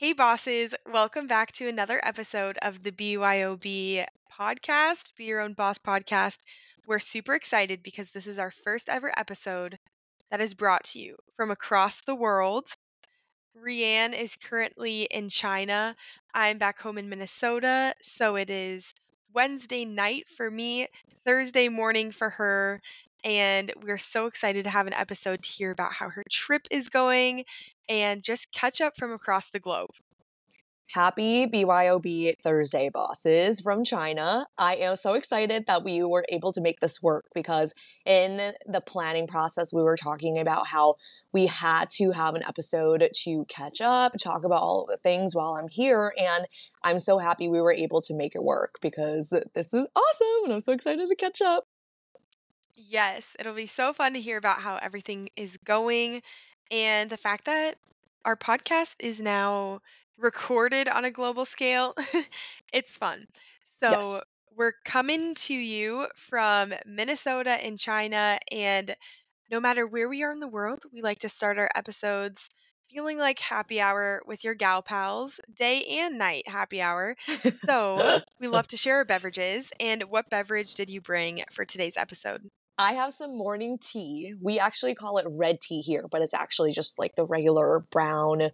Hey, bosses, welcome back to another episode of the BYOB podcast, Be Your Own Boss podcast. We're super excited because this is our first ever episode that is brought to you from across the world. ReAnn is currently in China. I'm back home in Minnesota, so it is Wednesday night for me, Thursday morning for her, and we're so excited to have an episode to hear about how her trip is going and just catch up from across the globe. Happy BYOB Thursday, bosses from China. I am so excited that we were able to make this work because in the planning process, we were talking about how we had to have an episode to catch up, talk about all the things while I'm here. And I'm so happy we were able to make it work because this is awesome and I'm so excited to catch up. Yes, it'll be so fun to hear about how everything is going and the fact that our podcast is now recorded on a global scale. it's fun. So, Yes. we're coming to you from Minnesota in China. And no matter where we are in the world, we like to start our episodes feeling like happy hour with your gal pals, day and night happy hour. So, we love to share our beverages. And what beverage did you bring for today's episode? I have some morning tea. We actually call it red tea here, but it's actually just like the regular brown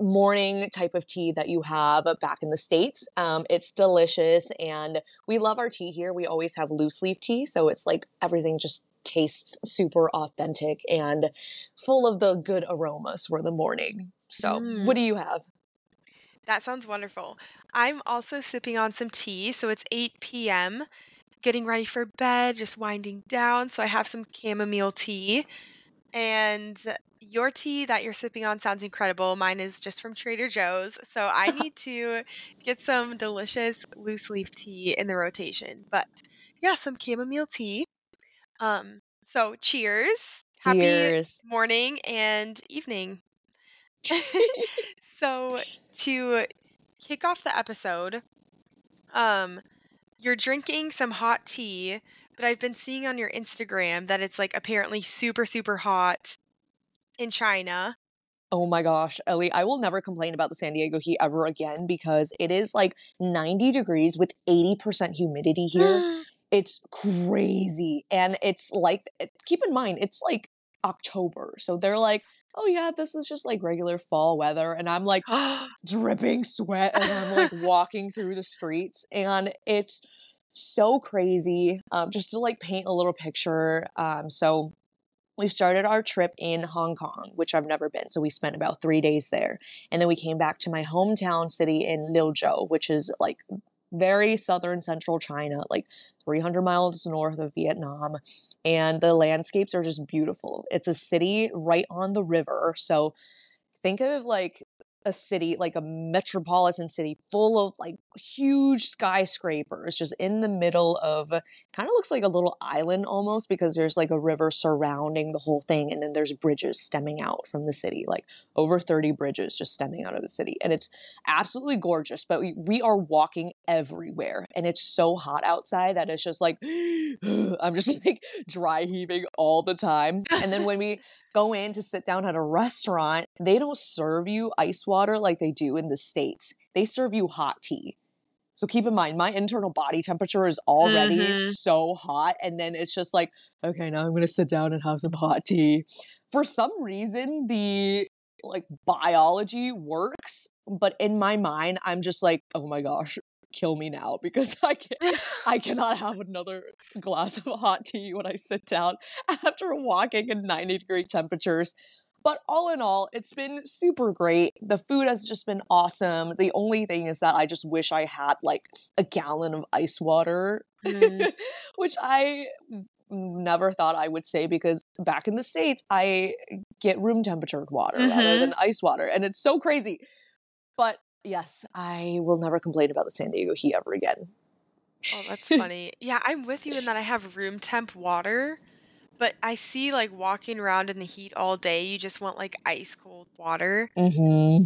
morning type of tea that you have back in the States. Um, it's delicious and we love our tea here. We always have loose leaf tea. So it's like everything just tastes super authentic and full of the good aromas for the morning. So, Mm. what do you have? That sounds wonderful. I'm also sipping on some tea, so it's 8 p.m. Getting ready for bed, just winding down. So I have some chamomile tea. And your tea that you're sipping on sounds incredible. Mine is just from Trader Joe's. So I need to get some delicious loose leaf tea in the rotation. But yeah, some chamomile tea. Um, so cheers. cheers. Happy morning and evening. so to kick off the episode, um, you're drinking some hot tea, but I've been seeing on your Instagram that it's like apparently super, super hot in China. Oh my gosh, Ellie, I will never complain about the San Diego heat ever again because it is like 90 degrees with 80% humidity here. it's crazy. And it's like, keep in mind, it's like October. So they're like, oh yeah, this is just like regular fall weather. And I'm like dripping sweat and I'm like walking through the streets. And it's so crazy. Um, just to like paint a little picture. Um, so we started our trip in Hong Kong, which I've never been. So we spent about three days there. And then we came back to my hometown city in Liuzhou, which is like very southern central China, like 300 miles north of Vietnam. And the landscapes are just beautiful. It's a city right on the river. So think of like a city, like a metropolitan city full of like huge skyscrapers just in the middle of kind of looks like a little island almost because there's like a river surrounding the whole thing and then there's bridges stemming out from the city like over 30 bridges just stemming out of the city and it's absolutely gorgeous but we, we are walking everywhere and it's so hot outside that it's just like i'm just like dry heaving all the time. And then when we go in to sit down at a restaurant they don't serve you ice water like they do in the states they serve you hot tea so keep in mind, my internal body temperature is already Mhm. so hot. And then it's just like, okay, now I'm going to sit down and have some hot tea. For some reason, the like biology works. But in my mind, I'm just like, oh my gosh, kill me now because I can't, I cannot have another glass of hot tea when I sit down after walking in 90 degree temperatures. But all in all, it's been super great. The food has just been awesome. The only thing is that I just wish I had like a gallon of ice water, Mm. which I never thought I would say because back in the States, I get room temperature water rather Mhm. than ice water. And it's so crazy. But yes, I will never complain about the San Diego heat ever again. Oh, that's funny. Yeah, I'm with you in that I have room temp water, but I see like walking around in the heat all day, you just want like ice cold water. Mm-hmm.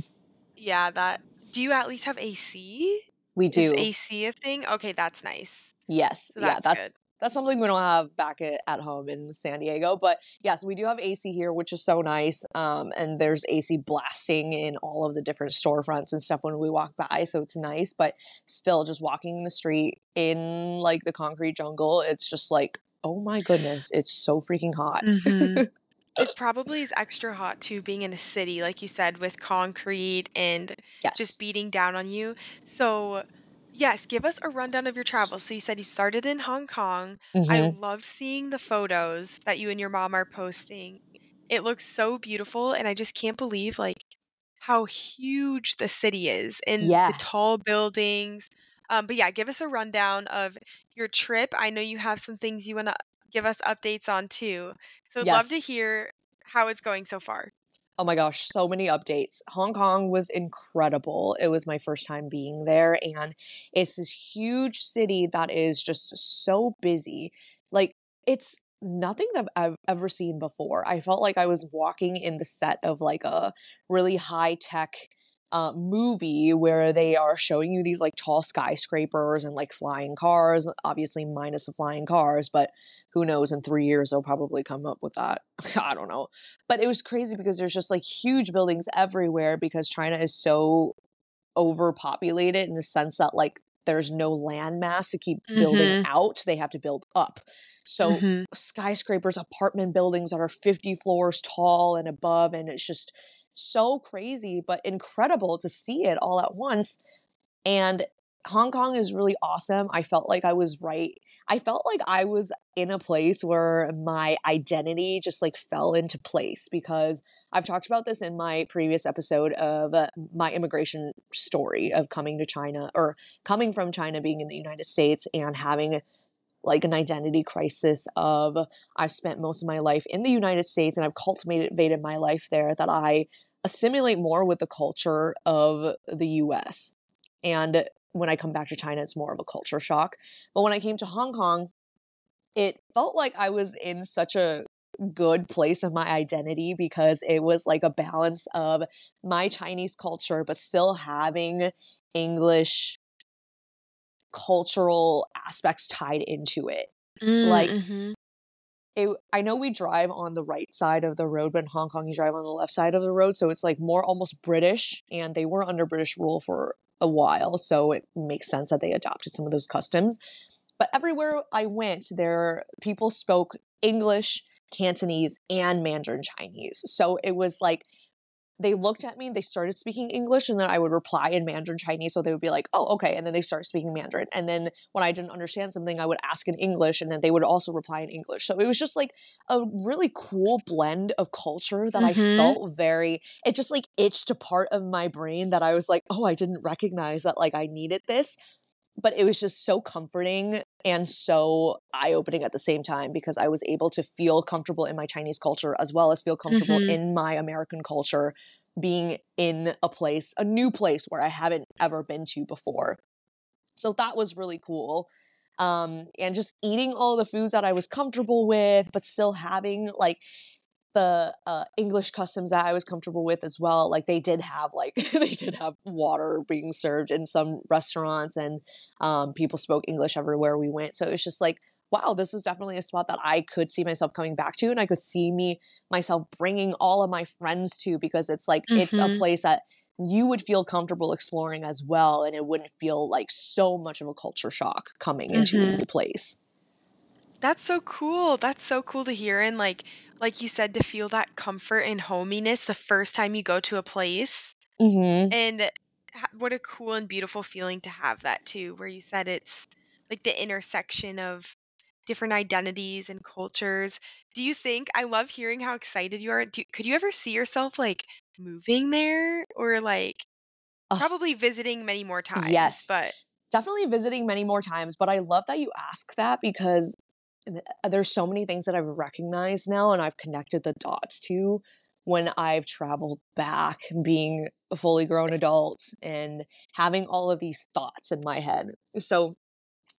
Yeah, that. Do you at least have AC? We do. Is AC a thing? Okay, that's nice. Yes. So yeah, that's that's that's something we don't have back at, at home in San Diego. But yes, we do have AC here, which is so nice. Um, and there's AC blasting in all of the different storefronts and stuff when we walk by, so it's nice. But still, just walking in the street in like the concrete jungle, it's just like, oh my goodness, it's so freaking hot. Mm-hmm. it probably is extra hot too, being in a city, like you said, with concrete and yes. just beating down on you. So Yes, give us a rundown of your travels. So you said you started in Hong Kong. I Mhm. loved seeing the photos that you and your mom are posting. It looks so beautiful, and I just can't believe like how huge the city is and the tall buildings. Um, but yeah, give us a rundown of your trip. I know you have some things you want to give us updates on too. So I'd love to hear how it's going so far. Oh my gosh, so many updates. Hong Kong was incredible. It was my first time being there, and it's this huge city that is just so busy. Like, it's nothing that I've ever seen before. I felt like I was walking in the set of like a really high tech uh, movie where they are showing you these like tall skyscrapers and like flying cars, obviously minus the flying cars, but who knows in three years they'll probably come up with that. I don't know. But it was crazy because there's just like huge buildings everywhere because China is so overpopulated in the sense that like there's no land mass to keep building Mm-hmm. out. They have to build up. So Mm-hmm. skyscrapers, apartment buildings that are 50 floors tall and above. And it's just so crazy, but incredible to see it all at once. And Hong Kong is really awesome. I felt like I was right. I felt like I was in a place where my identity just like fell into place because I've talked about this in my previous episode of uh, my immigration story of coming to China or coming from China, being in the United States, and having like an identity crisis of I've spent most of my life in the United States and I've cultivated my life there that I assimilate more with the culture of the US. And when I come back to China, it's more of a culture shock. But when I came to Hong Kong, it felt like I was in such a good place of my identity because it was like a balance of my Chinese culture, but still having English cultural aspects tied into it. Like, Mm-hmm. it, I know we drive on the right side of the road, but in Hong Kong you drive on the left side of the road, so it's like more almost British, and they were under British rule for a while, so it makes sense that they adopted some of those customs. But everywhere I went, there people spoke English, Cantonese, and Mandarin Chinese. So it was like they looked at me, they started speaking English, and then I would reply in Mandarin Chinese. So they would be like, oh, okay. And then they start speaking Mandarin. And then when I didn't understand something, I would ask in English, and then they would also reply in English. So it was just like a really cool blend of culture that I Mhm. felt very, it just like itched a part of my brain that I was like, oh, I didn't recognize that like I needed this. But it was just so comforting and so eye opening at the same time because I was able to feel comfortable in my Chinese culture as well as feel comfortable Mhm. in my American culture being in a place, a new place where I haven't ever been to before. So that was really cool. Um, and just eating all the foods that I was comfortable with, but still having like the uh, English customs that I was comfortable with as well. Like they did have like they did have water being served in some restaurants, and um, people spoke English everywhere we went. So it was just like, wow, this is definitely a spot that I could see myself coming back to, and I could see me myself bringing all of my friends to because it's like it's a Mhm. place that you would feel comfortable exploring as well, and it wouldn't feel like so much of a culture shock coming into a new place. That's so cool. That's so cool to hear. And like like you said, to feel that comfort and hominess the first time you go to a place. Mm-hmm. And what a cool and beautiful feeling to have that too, where you said it's like the intersection of different identities and cultures. Do you think I love hearing how excited you are? Do, could you ever see yourself like moving there or like probably visiting many more times? Yes. But definitely visiting many more times but i love that you ask that because Uh, there's so many things that i've recognized now and i've connected the dots to when i've traveled back being a fully grown adult and having all of these thoughts in my head. So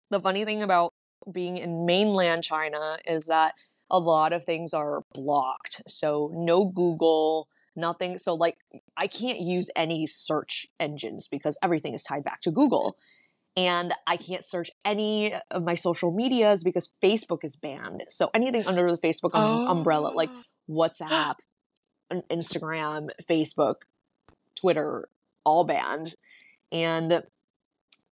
the funny thing about being in mainland china is that a lot of things are blocked. So no google nothing so like i can't use any search engines because everything is tied back to google and I can't search any of my social medias because Facebook is banned. So anything under the Facebook um, umbrella, like Oh. WhatsApp, Instagram, Facebook, Twitter, all banned. And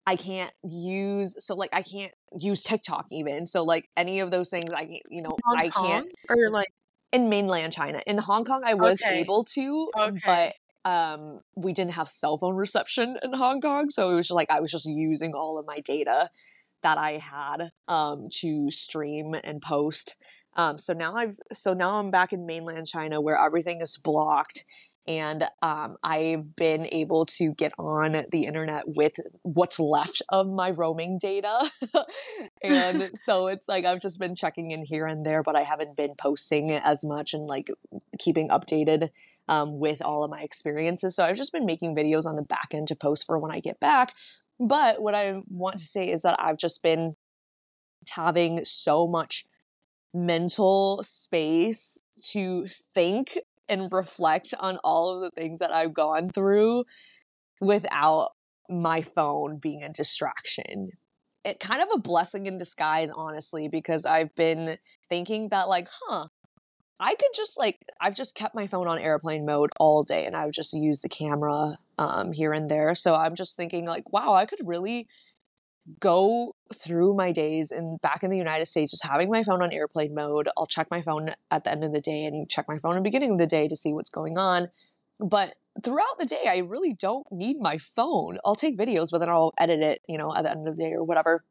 I can't use so like I can't use TikTok even. So like any of those things I can't- you know Hong I can't or like in mainland China. In Hong Kong I was Okay. able to, Okay. but um we didn't have cell phone reception in Hong Kong, so it was just like I was just using all of my data that I had um to stream and post. Um so now I've so now I'm back in mainland China where everything is blocked and um, I've been able to get on the internet with what's left of my roaming data. and so it's like I've just been checking in here and there, but I haven't been posting as much and like keeping updated um, with all of my experiences. So I've just been making videos on the back end to post for when I get back. But what I want to say is that I've just been having so much mental space to think and reflect on all of the things that I've gone through without my phone being a distraction. It kind of a blessing in disguise, honestly, because I've been thinking that, like, huh, I could just like I've just kept my phone on airplane mode all day, and I've just used the camera um, here and there. So I'm just thinking, like, wow, I could really go through my days and back in the United States, just having my phone on airplane mode. I'll check my phone at the end of the day and check my phone at the beginning of the day to see what's going on. But throughout the day, I really don't need my phone. I'll take videos, but then I'll edit it, you know, at the end of the day or whatever.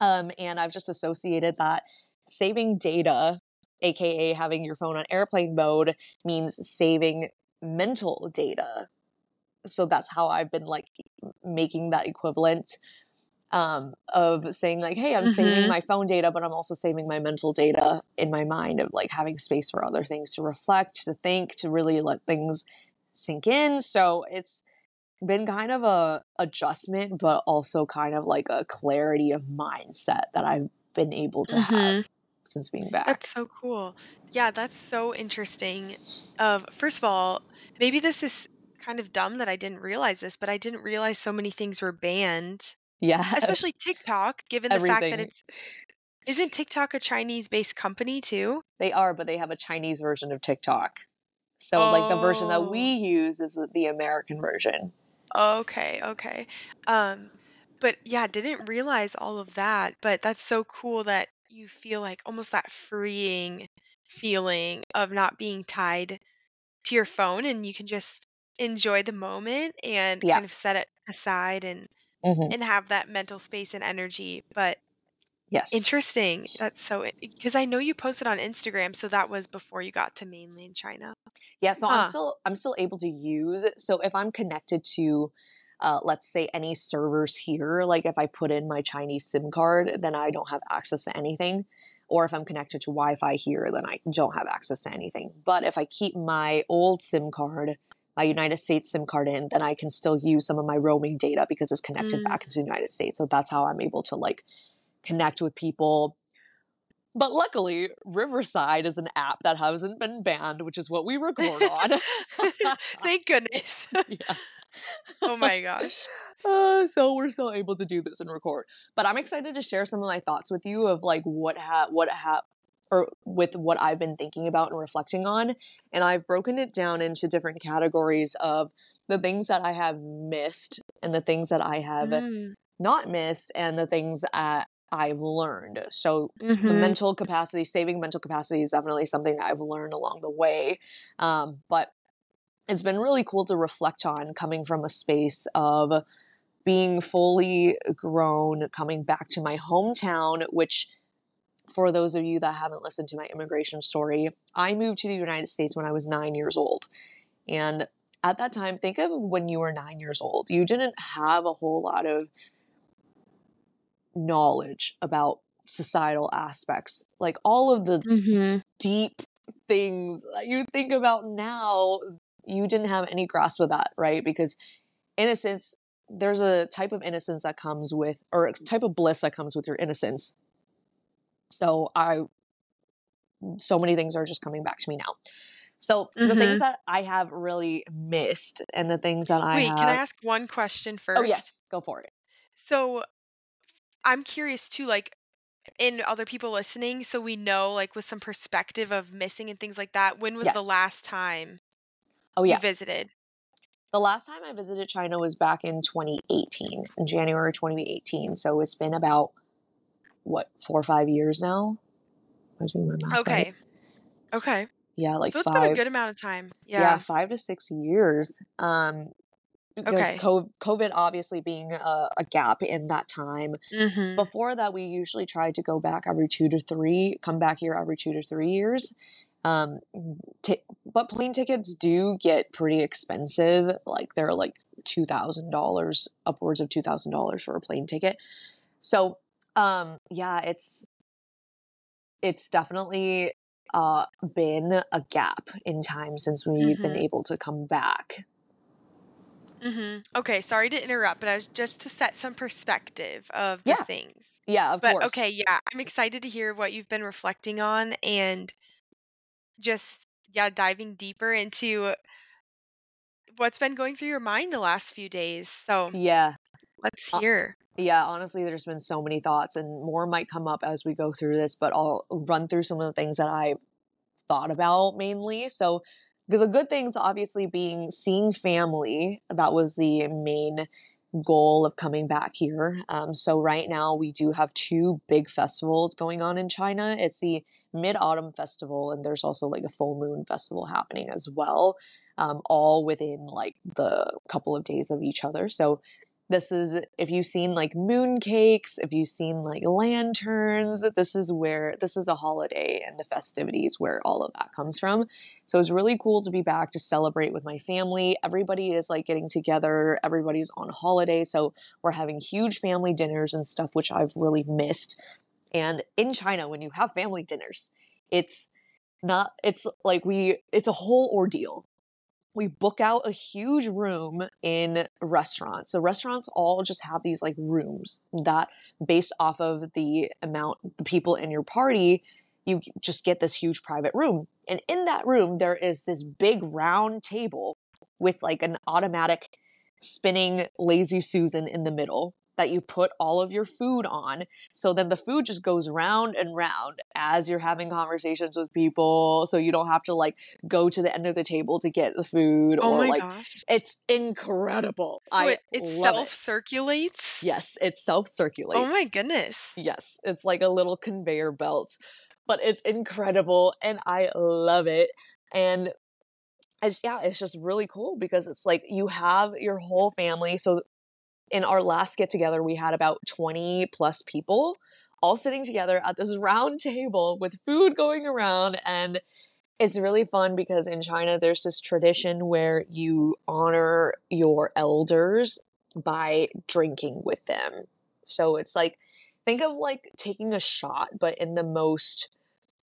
Um, and I've just associated that saving data, aka having your phone on airplane mode, means saving mental data. So that's how I've been like making that equivalent um, of saying like, hey, I'm saving Mhm. my phone data, but I'm also saving my mental data in my mind of like having space for other things to reflect, to think, to really let things sink in. So it's been kind of a adjustment, but also kind of like a clarity of mindset that I've been able to have since being back. Mm-hmm. That's so cool. Yeah, that's so interesting. Of first of all, maybe this is kind of dumb that I didn't realize this, but I didn't realize so many things were banned, yeah. especially TikTok, given the fact that it's isn't TikTok a Chinese-based company too? They are, but they have a Chinese version of TikTok. So like the version that Oh. we use is the- the American version. Okay, okay. Um, but yeah, didn't realize all of that, but that's so cool that you feel like almost that freeing feeling of not being tied to your phone and you can just enjoy the moment and Yeah. kind of set it aside and hmm and have that mental space and energy. But Yes. interesting. That's so because I know you posted on Instagram, so that was before you got to mainland China. Yeah, so Huh. I'm still I'm still able to use so if I'm connected to uh, let's say any servers here, like if I put in my Chinese SIM card, then I don't have access to anything. Or if I'm connected to Wi-Fi here, then I don't have access to anything. But if I keep my old SIM card, my United States SIM card in, then I can still use some of my roaming data because it's connected Mm. back into the United States. So that's how I'm able to like connect with people. But luckily, Riverside is an app that hasn't been banned, which is what we record on. Thank goodness. yeah. oh my gosh. Uh, so we're still able to do this and record. But I'm excited to share some of my thoughts with you of like what ha what ha or with what I've been thinking about and reflecting on. And I've broken it down into different categories of the things that I have missed and the things that I have Mm. not missed and the things that I've learned. So the Mhm. mental capacity, saving mental capacity is definitely something I've learned along the way. Um, but it's been really cool to reflect on coming from a space of being fully grown, coming back to my hometown, which for those of you that haven't listened to my immigration story, I moved to the United States when I was nine years old. And at that time, think of when you were nine years old. You didn't have a whole lot of knowledge about societal aspects. Like all of the Mhm. deep things that you think about now, you didn't have any grasp of that, right? Because innocence, there's a type of innocence that comes with, or a type of bliss that comes with your innocence. So I, so many things are just coming back to me now. So the things mm-hmm. that I have really missed, and the things that I Wait, have. can I ask one question oh, first? oh yes, go for it. So I'm curious too, like in other people listening, so we know like with some perspective of missing and things like that. When was the last time Oh you yeah. visited? The last time I visited China was back in 2018, in January 2018. So it's been about what four or five years now. I doing my math right? Okay. Okay. Yeah, like so it's been a good amount of time. yeah. Yeah. five to six years. Um, because Okay. COVID obviously being a, a gap in that time. Mm-hmm. Before that, we usually tried to go back every two to three, come back here every two to three years. Um, t- but plane tickets do get pretty expensive. Like they're like two thousand dollars, upwards of two thousand dollars for a plane ticket. So, um, yeah, it's it's definitely uh been a gap in time since we've been Mhm. able to come back. Mm-hmm. Okay, sorry to interrupt, but I was just to set some perspective of the Yeah, things. Yeah, of But course. okay, yeah, I'm excited to hear what you've been reflecting on and just yeah, diving deeper into what's been going through your mind the last few days. So Yeah. Let's Uh, hear. Yeah, honestly, there's been so many thoughts, and more might come up as we go through this, but I'll run through some of the things that I thought about mainly. So, the the good things obviously being seeing family. That was the main goal of coming back here. Um, so, right now, we do have two big festivals going on in China. It's the Mid Autumn Festival, and there's also like a full moon festival happening as well, um, all within like the couple of days of each other. So, this is if you've seen like moon cakes if you've seen like lanterns this is where this is a holiday and the festivities where all of that comes from. So it's really cool to be back to celebrate with my family. Everybody is like getting together everybody's on holiday so we're having huge family dinners and stuff which i've really missed. And in china when you have family dinners it's not it's like we it's a whole ordeal we book out a huge room in restaurants. So restaurants all just have these like rooms that based off of the amount the people in your party, you just get this huge private room. And in that room there is this big round table with like an automatic spinning lazy susan in the middle that you put all of your food on. So then the food just goes round and round as you're having conversations with people. So you don't have to like go to the end of the table to get the food Oh or my like gosh. it's incredible. So I it, self it. circulates? Yes, it self circulates. Oh my goodness. Yes, it's like a little conveyor belt, but it's incredible and I love it. And it's, yeah, it's just really cool because it's like you have your whole family. So in our last get together, we had about 20 plus people all sitting together at this round table with food going around. And it's really fun because in China, there's this tradition where you honor your elders by drinking with them. So it's like, think of like taking a shot, but in the most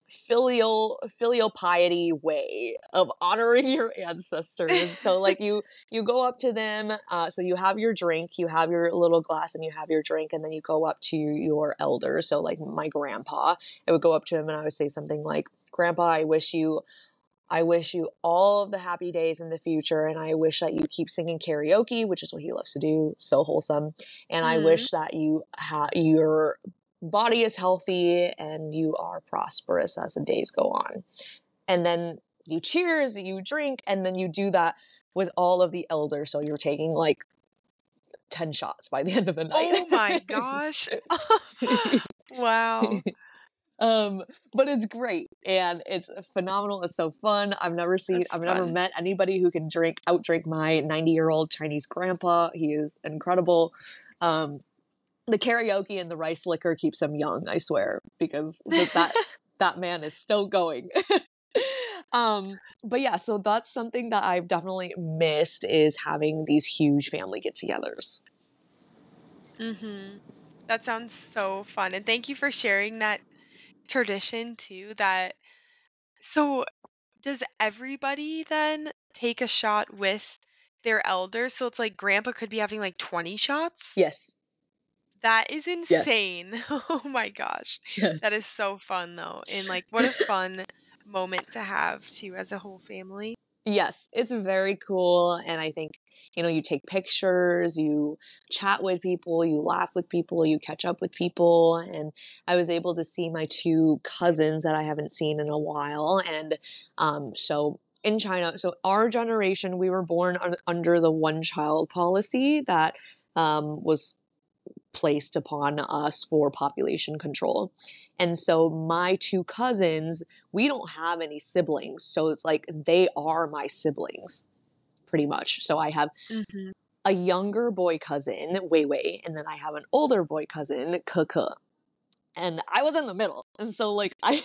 filial filial piety way of honoring your ancestors so like you you go up to them uh, so you have your drink you have your little glass and you have your drink and then you go up to your elder so like my grandpa i would go up to him and i would say something like grandpa i wish you I wish you all of the happy days in the future, and I wish that you keep singing karaoke, which is what he loves to do. So wholesome, and I Mhm. wish that you ha- your body is healthy and you are prosperous as the days go on. And then you cheers, you drink, and then you do that with all of the elders. So you're taking like 10 shots by the end of the night. Oh my gosh. wow. um but it's great and it's phenomenal it's so fun i've never seen That's i've never met anybody who can drink outdrink my 90 year old chinese grandpa he is incredible um the karaoke and the rice liquor keeps him young i swear because that that man is still going um but yeah so that's something that i've definitely missed is having these huge family get-togethers mm-hmm. That sounds so fun. And thank you for sharing that tradition too that so does everybody then take a shot with their elders? So it's like grandpa could be having like 20 shots? yes That is yes insane. Oh my gosh. yes That is so fun though. And like what a fun moment to have too as a whole family. Yes, it's very cool. And I think you know, you take pictures, you chat with people, you laugh with people, you catch up with people. And I was able to see my two cousins that I haven't seen in a while. And um, so in China, so our generation, we were born un- under the one child policy that um, was placed upon us for population control. And so my two cousins, we don't have any siblings. So it's like they are my siblings pretty much. So I have mm-hmm. a younger boy cousin, Wei Wei, and then I have an older boy cousin, Ke And I was in the middle. And so like I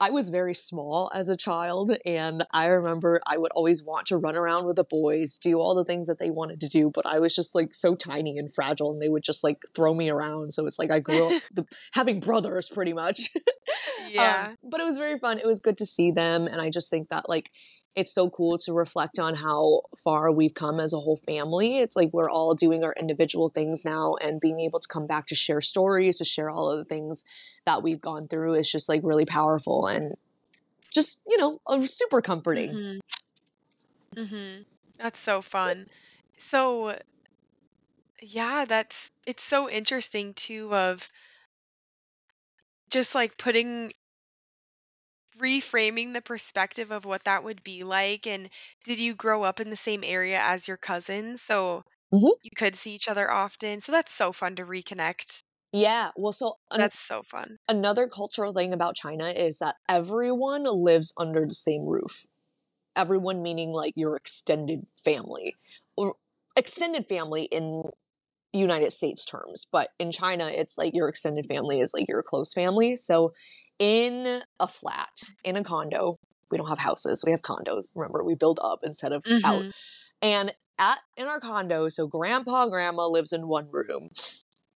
I was very small as a child and I remember I would always want to run around with the boys, do all the things that they wanted to do, but I was just like so tiny and fragile and they would just like throw me around. So it's like I grew up the, having brothers pretty much. yeah. Um, but it was very fun. It was good to see them and I just think that like it's so cool to reflect on how far we've come as a whole family. It's like we're all doing our individual things now and being able to come back to share stories, to share all of the things that we've gone through is just like really powerful and just, you know, super comforting. Mm-hmm. Mm-hmm. That's so fun. So, yeah, that's it's so interesting too of just like putting reframing the perspective of what that would be like and did you grow up in the same area as your cousins so mm-hmm. you could see each other often. So that's so fun to reconnect. Yeah well so an- that's so fun. another cultural thing about china is that everyone lives under the same roof. Everyone meaning like your extended family or extended family in united states terms but in china it's like your extended family is like your close family. So in a flat, in a condo. We don't have houses, we have condos. Remember, we build up instead of mm-hmm. out. And at in our condo, so grandpa, grandma lives in one room.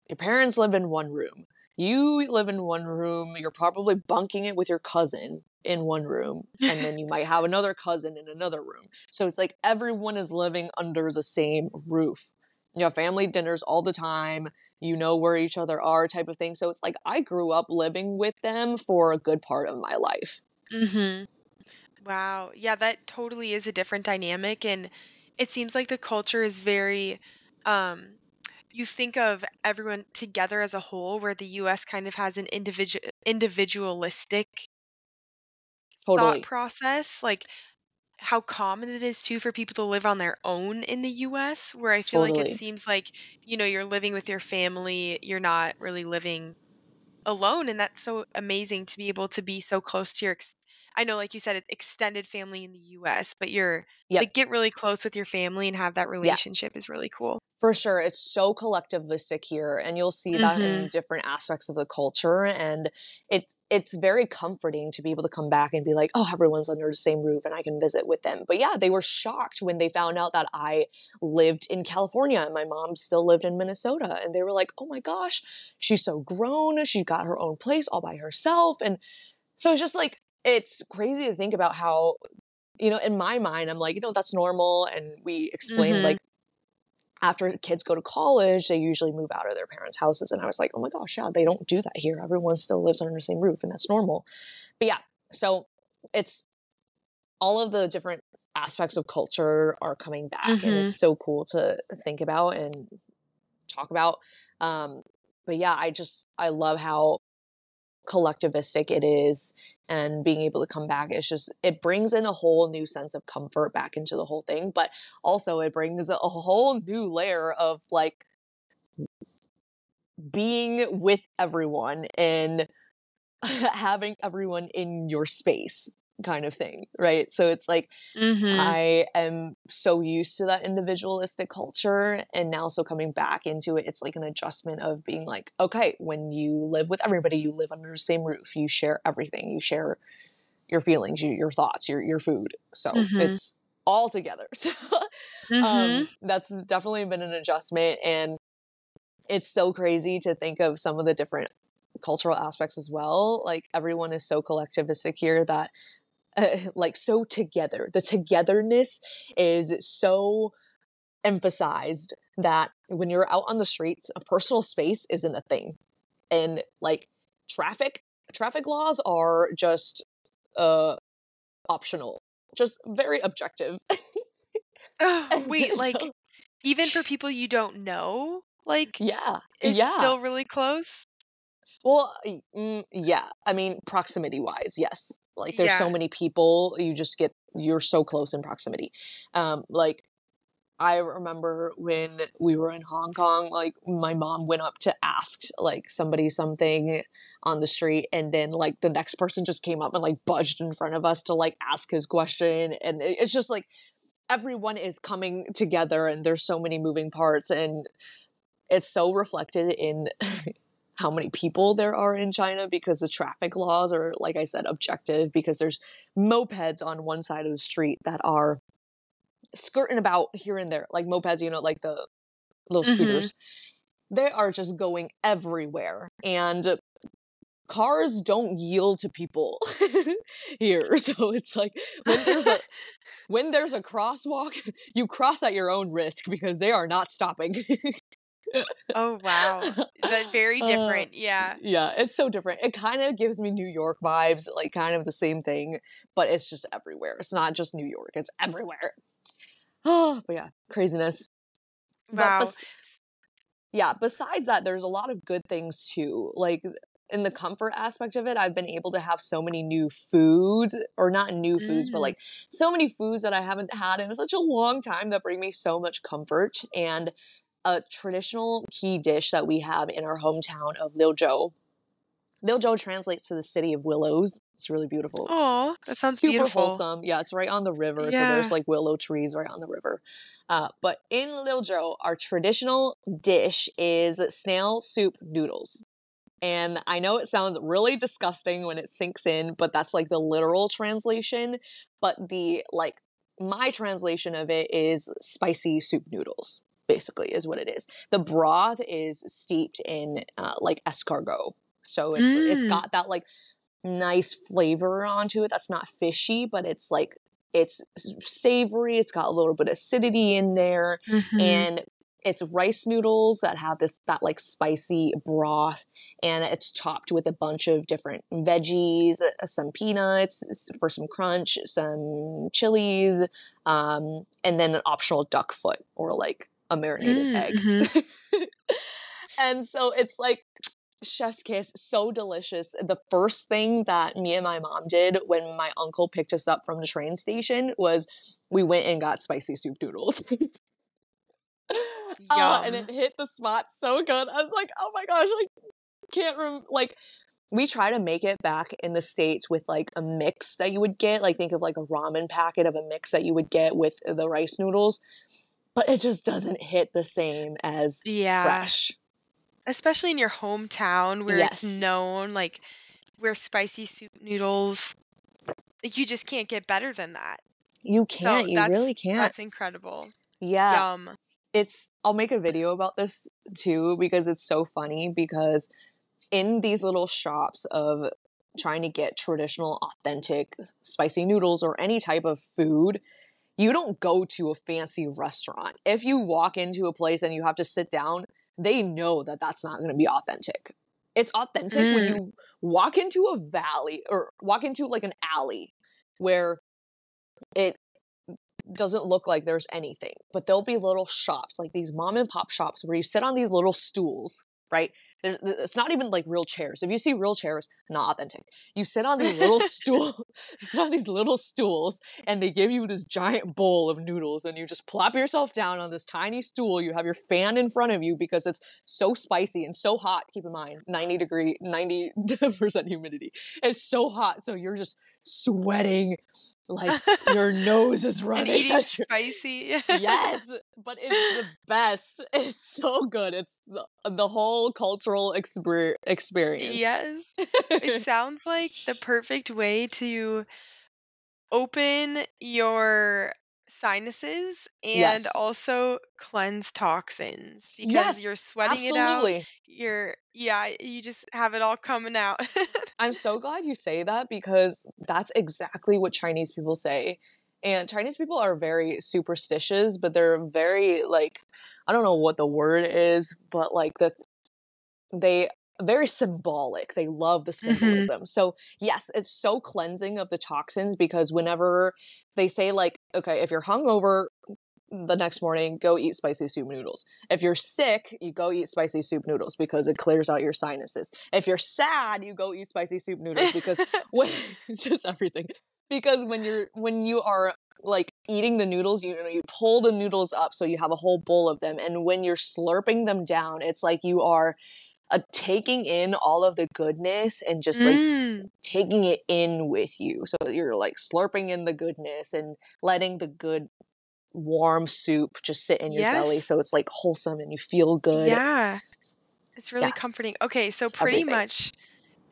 Your parents live in one room. You live in one room. You're probably bunking it with your cousin in one room. And then you might have another cousin in another room. So it's like everyone is living under the same roof. You have family dinners all the time you know where each other are type of thing. So it's like I grew up living with them for a good part of my life. Mhm. Wow. Yeah, that totally is a different dynamic and it seems like the culture is very um you think of everyone together as a whole where the US kind of has an individual individualistic totally. thought process like how common it is too for people to live on their own in the US, where I feel like it seems like, you know, you're living with your family, you're not really living alone. And that's so amazing to be able to be so close to your, I know, like you said, it's extended family in the US, but you're Yep. like get really close with your family and have that relationship is really cool. For sure. It's so collectivistic here and you'll see that in hmm different aspects of the culture and it's it's very comforting to be able to come back and be like, "Oh, everyone's under the same roof and I can visit with them." But yeah, they were shocked when they found out that I lived in California and my mom still lived in Minnesota and they were like, "Oh my gosh, she's so grown. She got her own place all by herself." And so it's just like it's crazy to think about how you know, in my mind, I'm like, you know, that's normal. And we explained mm-hmm. like after kids go to college, they usually move out of their parents' houses. And I was like, oh my gosh, yeah, they don't do that here. Everyone still lives under the same roof, and that's normal. But yeah, so it's all of the different aspects of culture are coming back, mm-hmm. and it's so cool to think about and talk about. Um, but yeah, I just I love how collectivistic it is and being able to come back it's just it brings in a whole new sense of comfort back into the whole thing but also it brings a whole new layer of like being with everyone and having everyone in your space kind of thing, right? So it's like mm-hmm. I am so used to that individualistic culture and now so coming back into it, it's like an adjustment of being like, okay, when you live with everybody, you live under the same roof, you share everything, you share your feelings, your, your thoughts, your your food. So mm-hmm. it's all together. So um, mm-hmm. um, that's definitely been an adjustment and it's so crazy to think of some of the different cultural aspects as well. Like everyone is so collectivistic here that uh, like so together. The togetherness is so emphasized that when you're out on the streets, a personal space isn't a thing. And like traffic, traffic laws are just uh optional, just very objective. Oh, wait, like even for people you don't know, like yeah, it's yeah. still really close. Well, mm, yeah. I mean, proximity wise, yes. Like, there's so many people, you just get you're so close in proximity. Um, like, I remember when we were in Hong Kong, like my mom went up to ask like somebody something on the street, and then like the next person just came up and like budged in front of us to like ask his question, and it's just like everyone is coming together, and there's so many moving parts, and it's so reflected in how many people there are in China because the traffic laws are, like I said, objective because there's mopeds on one side of the street that are skirting about here and there, like mopeds, you know, like the little Mhm. scooters. They are just going everywhere. And cars don't yield to people here. So it's like when there's a when there's a crosswalk, you cross at your own risk because they are not stopping. Oh wow. That very Uh, different. yeah. yeah, it's so different. It kind of gives me New York vibes, like kind of the same thing, but it's just everywhere. It's not just New York, it's everywhere. Oh, but yeah, craziness. Wow. bes- yeah, besides that, there's a lot of good things too. Like in the comfort aspect of it, I've been able to have so many new foods, or not new foods, but Mm. like so many foods that I haven't had in such a long time that bring me so much comfort. And a traditional key dish that we have in our hometown of Liuzhou. Liuzhou translates to the city of willows. It's really beautiful. Oh, that sounds super beautiful. wholesome. Yeah, it's right on the river, so there's like willow trees right on the river. Uh, but in Liuzhou, our traditional dish is snail soup noodles. And I know it sounds really disgusting when it sinks in, but that's like the literal translation. But the like my translation of it is spicy soup noodles. Basically, is what it is. The broth is steeped in uh, like escargot, so it's it's Mm. got that like nice flavor onto it. That's not fishy, but it's like it's savory. It's got a little bit of acidity in there, Mhm. and it's rice noodles that have this that like spicy broth, and it's topped with a bunch of different veggies, uh, some peanuts for some crunch, some chilies, um, and then an optional duck foot or like a marinated Mm, egg. mhm. and so it's like chef's kiss so delicious. The first thing that me and my mom did when my uncle picked us up from the train station was we went and got spicy soup noodles. Uh, and it hit the spot so good. I was like oh my gosh like can't rem- like we try to make it back in the states with like a mix that you would get like think of like a ramen packet of a mix that you would get with the rice noodles but it just doesn't hit the same as Yeah. fresh Especially in your hometown where Yes. it's known, like where spicy soup noodles like you just can't get better than that. You can't. you really can't. That's incredible. Yeah. Yum. It's I'll make a video about this too because it's so funny because in these little shops of trying to get traditional authentic spicy noodles or any type of food, you don't go to a fancy restaurant. If you walk into a place and you have to sit down, they know that that's not going to be authentic. It's authentic when Mm. you walk into a valley or walk into like an alley where it doesn't look like there's anything, but there'll be little shops, like these mom and pop shops, where you sit on these little stools, right? It's not even like real chairs. If you see real chairs, not authentic. You sit on these little stool, sit on these little stools, and they give you this giant bowl of noodles, and you just plop yourself down on this tiny stool. You have your fan in front of you because it's so spicy and so hot. Keep in mind, ninety degree, ninety percent humidity. It's so hot, so you're just sweating like your nose is running. eating spicy. yes, but it's the best. It's so good. It's the, the whole cultural exper- experience. yes. It sounds like the perfect way to open your sinuses and Yes. also cleanse toxins because Yes, you're sweating it out. You're yeah, you just have it all coming out. I'm so glad you say that because that's exactly what Chinese people say. And Chinese people are very superstitious, but they're very like I don't know what the word is, but like the they very symbolic. They love the Mhm. symbolism. So, yes, it's so cleansing of the toxins because whenever they say like, okay, if you're hungover, the next morning, go eat spicy soup noodles. If you're sick, you go eat spicy soup noodles because it clears out your sinuses. If you're sad, you go eat spicy soup noodles because when just everything. Because when you're when you are like eating the noodles, you know, you pull the noodles up so you have a whole bowl of them, and when you're slurping them down, it's like you are uh, taking in all of the goodness and just like Mm. taking it in with you. So that you're like slurping in the goodness and letting the good warm soup just sit in your belly so it's like wholesome and you feel good. Yeah. It's really Yeah. comforting. Okay, so It's pretty everything. much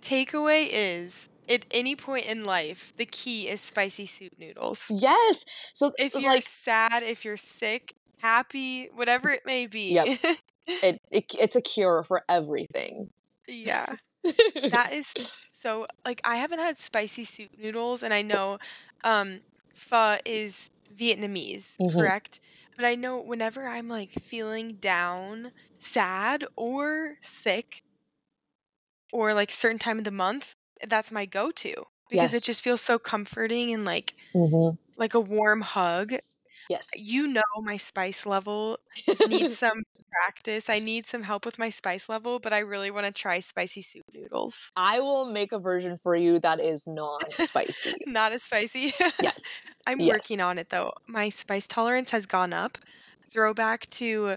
takeaway is at any point in life, the key is spicy soup noodles. Yes. So If you're like sad, if you're sick, happy, whatever it may be. Yep. it, it it's a cure for everything. yeah. That is so like I haven't had spicy soup noodles and I know um pho is Vietnamese, Mhm. correct? But I know whenever I'm like feeling down, sad or sick or like certain time of the month, that's my go-to because it just feels so comforting and like Mhm. like a warm hug. Yes. You know my spice level needs some practice. I need some help with my spice level, but I really want to try spicy soup noodles. I will make a version for you that is not spicy. Not as spicy. yes. I'm Yes. working on it though. My spice tolerance has gone up. Throwback to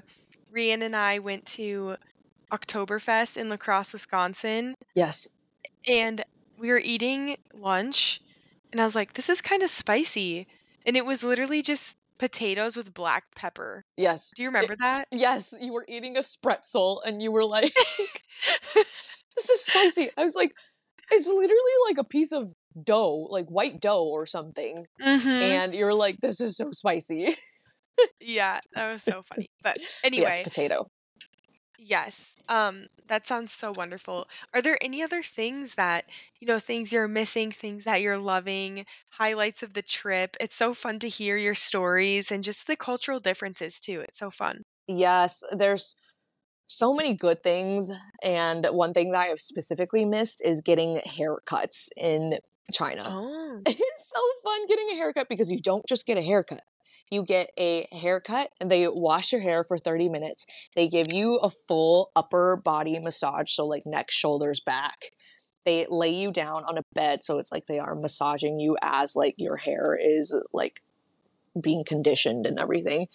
ReAnn and I went to Oktoberfest in La Crosse, Wisconsin, Yes. and we were eating lunch, and I was like, this is kind of spicy. And it was literally just potatoes with black pepper. Yes. Do you remember that? Yes, you were eating a spretzel and you were like, this is spicy. I was like, it's literally like a piece of dough, like white dough or something. hmm And you're like, this is so spicy. Yeah, that was so funny. But anyway, yes, potato. Yes. Um, that sounds so wonderful. Are there any other things that, you know, things you're missing, things that you're loving, highlights of the trip? It's so fun to hear your stories and just the cultural differences too. It's so fun. Yes, there's so many good things. And one thing that I've specifically missed is getting haircuts in China. Oh. It's so fun getting a haircut because you don't just get a haircut. You get a haircut and they wash your hair for 30 minutes. They give you a full upper body massage, so like neck, shoulders, back. They lay you down on a bed, so it's like they are massaging you as like your hair is like being conditioned and everything.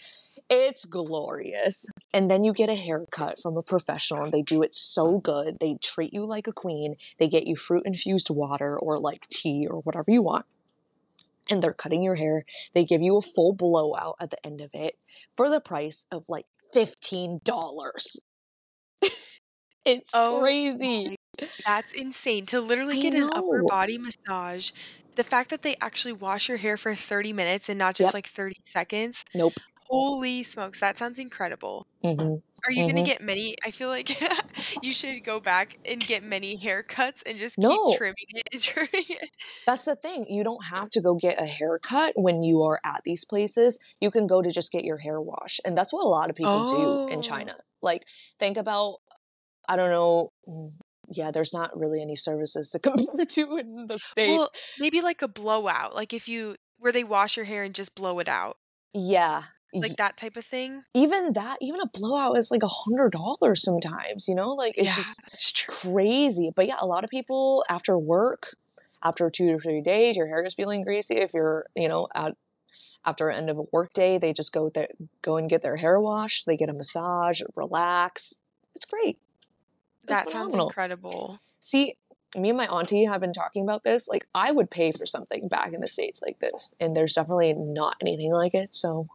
It's glorious. And then you get a haircut from a professional and they do it so good. They treat you like a queen. They get you fruit infused water or like tea or whatever you want. And they're cutting your hair. They give you a full blowout at the end of it for the price of like $15. it's Oh crazy. That's insane. To literally get an upper body massage, the fact that they actually wash your hair for 30 minutes and not just Yep. like 30 seconds. Nope. Holy smokes, that sounds incredible. hmm Are you gonna Mhm. get many? I feel like you should go back and get many haircuts and just keep No. trimming it trimming it. That's the thing. You don't have to go get a haircut when you are at these places. You can go to just get your hair washed. And that's what a lot of people do in Oh. China. Like, think about, I don't know, mm, yeah, there's not really any services to compare to in the States. Well, maybe like a blowout, like if you where they wash your hair and just blow it out, yeah. Like that type of thing. even that, even a blowout is like a hundred dollars sometimes, you know? Like, it's yeah, just true. crazy. But yeah, a lot of people after work, after two to three days, your hair is feeling greasy. If you're, you know, at after end of a work day, they just go there, go and get their hair washed. They get a massage, relax. It's great. It's That sounds incredible. See, me and my auntie have been talking about this. Like, I would pay for something back in the states like this, and there's definitely not anything like it. So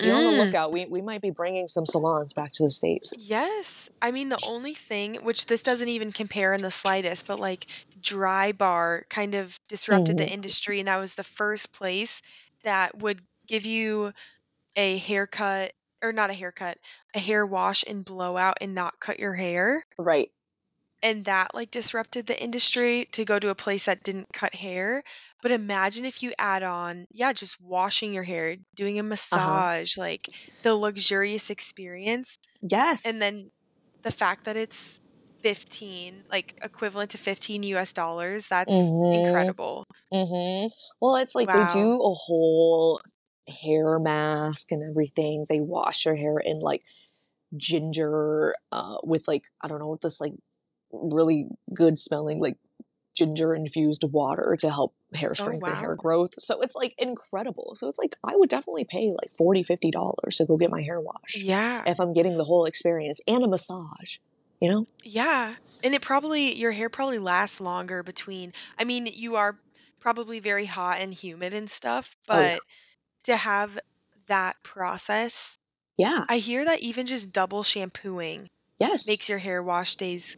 be on the lookout. We we might be bringing some salons back to the states. Yes. I mean, the only thing, which this doesn't even compare in the slightest, but like Drybar kind of disrupted the Mhm. industry, and that was the first place that would give you a haircut, or not a haircut, a hair wash and blowout and not cut your hair. Right. And that like disrupted the industry to go to a place that didn't cut hair. But imagine if you add on, yeah, just washing your hair, doing a Uh-huh. massage, like the luxurious experience. Yes. And then the fact that it's 15, like equivalent to 15 US dollars, that's Mhm. incredible. Mm-hmm. Well, it's like Wow. they do a whole hair mask and everything. They wash your hair in like ginger uh, with like I don't know this like really good smelling like ginger infused water to help hair oh, strength and hair growth. So it's like incredible. So it's like I would definitely pay like 40 50 dollars to go get my hair washed Yeah. if I'm getting the whole experience and a massage, you know? Yeah. And it probably your hair probably lasts longer between I mean, you are probably very hot and humid and stuff, Oh yeah. but to have that process, Yeah. I hear that even just double shampooing Yes. makes your hair wash days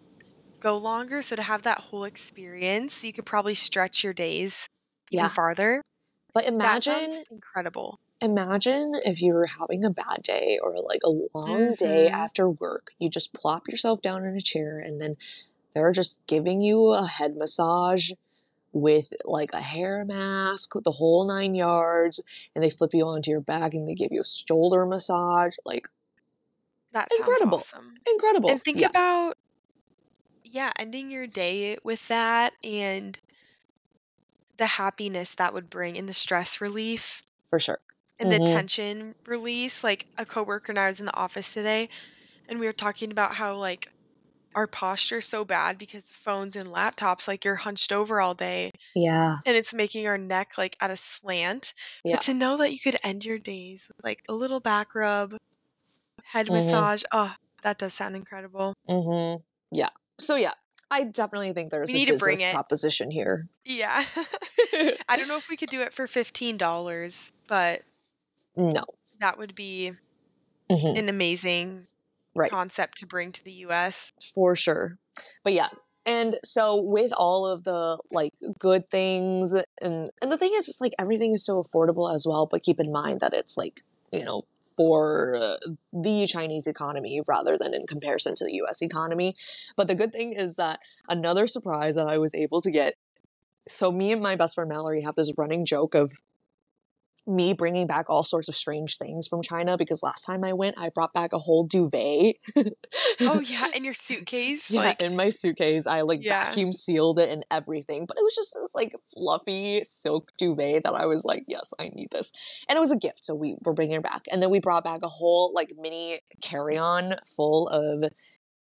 go longer. So to have that whole experience, you could probably stretch your days even Yeah. farther. But imagine incredible. imagine if you were having a bad day or like a long day hmm after work, you just plop yourself down in a chair and then they're just giving you a head massage with like a hair mask, the whole nine yards, and they flip you onto your back and they give you a shoulder massage. Like That sounds incredible. awesome. Incredible. And think Yeah, about, yeah, ending your day with that and the happiness that would bring and the stress relief for sure. and the hmm tension release. Like a coworker and I was in the office today and we were talking about how like our posture's so bad because phones and laptops, like you're hunched over all day Yeah. and it's making our neck like at a slant. Yeah. But to know that you could end your days with like a little back rub, head hmm massage, oh, that does sound incredible. hmm Yeah. So yeah, I definitely think We there's a need to bring business proposition here. Yeah. I don't know if we could do it for $15, but no. that would be hmm an amazing Right. concept to bring to the US. For sure. But yeah. And so with all of the like good things and and the thing is it's like everything is so affordable as well, but keep in mind that it's like, you know, for uh, the Chinese economy rather than in comparison to the US economy. But the good thing is that another surprise that I was able to get so me and my best friend Mallory have this running joke of me bringing back all sorts of strange things from China because last time I went, I brought back a whole duvet. Oh yeah, in your suitcase, yeah, like in my suitcase, I like yeah. vacuum sealed it and everything. But it was just this like fluffy silk duvet that I was like, yes, I need this. And it was a gift, so we were bringing it back. And then we brought back a whole like mini carry on full of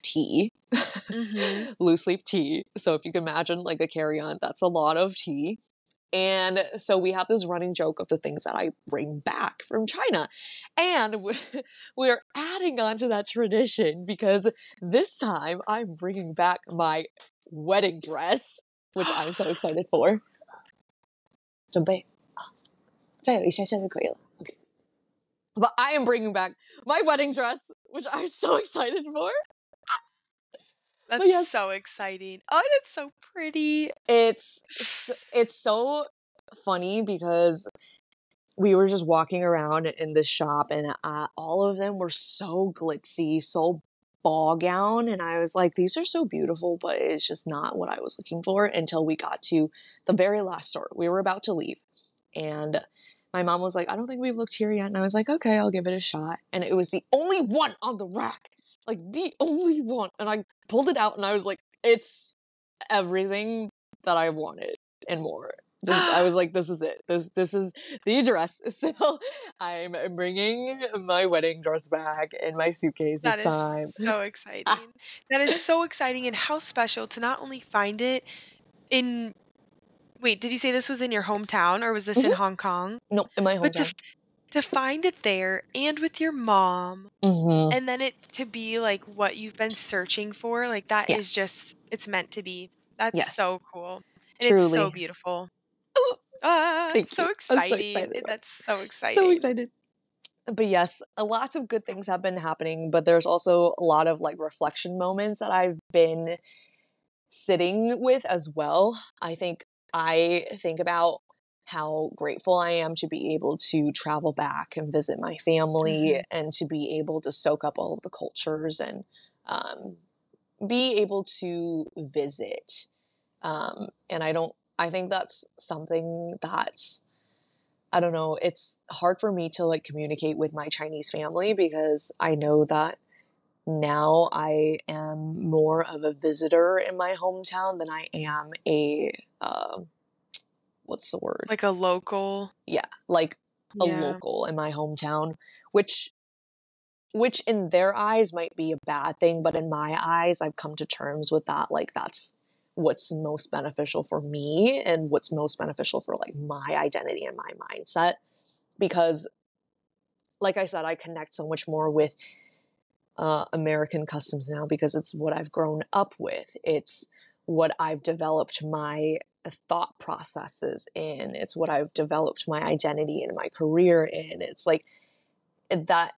tea, Mhm. loose leaf tea. So if you can imagine like a carry on, that's a lot of tea. And so we have this running joke of the things that I bring back from China. And we- we're adding on to that tradition because this time I'm bringing back my wedding dress, which I'm so excited for. 准备，再有一下下就可以了。Okay. But I am bringing back my wedding dress, which I'm so excited for. That's yes, so exciting. Oh, and it's so pretty. it's it's so funny because we were just walking around in this shop and uh, all of them were so glitzy, so ball gown, and I was like, these are so beautiful, but it's just not what I was looking for until we got to the very last store. We were about to leave, and my mom was like, I don't think we've looked here yet, and I was like, okay, I'll give it a shot, and it was the only one on the rack, like the only one, and I pulled it out, and I was like, it's everything that I wanted and more. This, I was like, this is it. This this is the dress. So I'm bringing my wedding dress back in my suitcase That this is time. so exciting. That is so exciting and how special to not only find it in Wait, did you say this was in your hometown or was this in Mhm. Hong Kong? No, in my But to hometown. To find it there and with your mom hmm and then it to be like what you've been searching for, like that is Yeah. just it's meant to be. That's Yes. so cool. And it's so beautiful. Ooh, Ah, Thank so. I'm so exciting. excited. That's so exciting. So excited. But yes, lots of good things have been happening, but there's also a lot of like reflection moments that I've been sitting with as well. I think I think about how grateful I am to be able to travel back and visit my family Mhm. and to be able to soak up all of the cultures and um, be able to visit. Um, and I don't, I think that's something that's, I don't know, it's hard for me to like communicate with my Chinese family because I know that now I am more of a visitor in my hometown than I am a, uh, what's the word? Like a local. yeah, like a Yeah. local in my hometown, which which in their eyes might be a bad thing, but in my eyes I've come to terms with that like that's what's most beneficial for me and what's most beneficial for like my identity and my mindset because like I said I connect so much more with uh, American customs now because it's what I've grown up with. It's what I've developed my thought processes in. It's what I've developed my identity and my career in. It's like that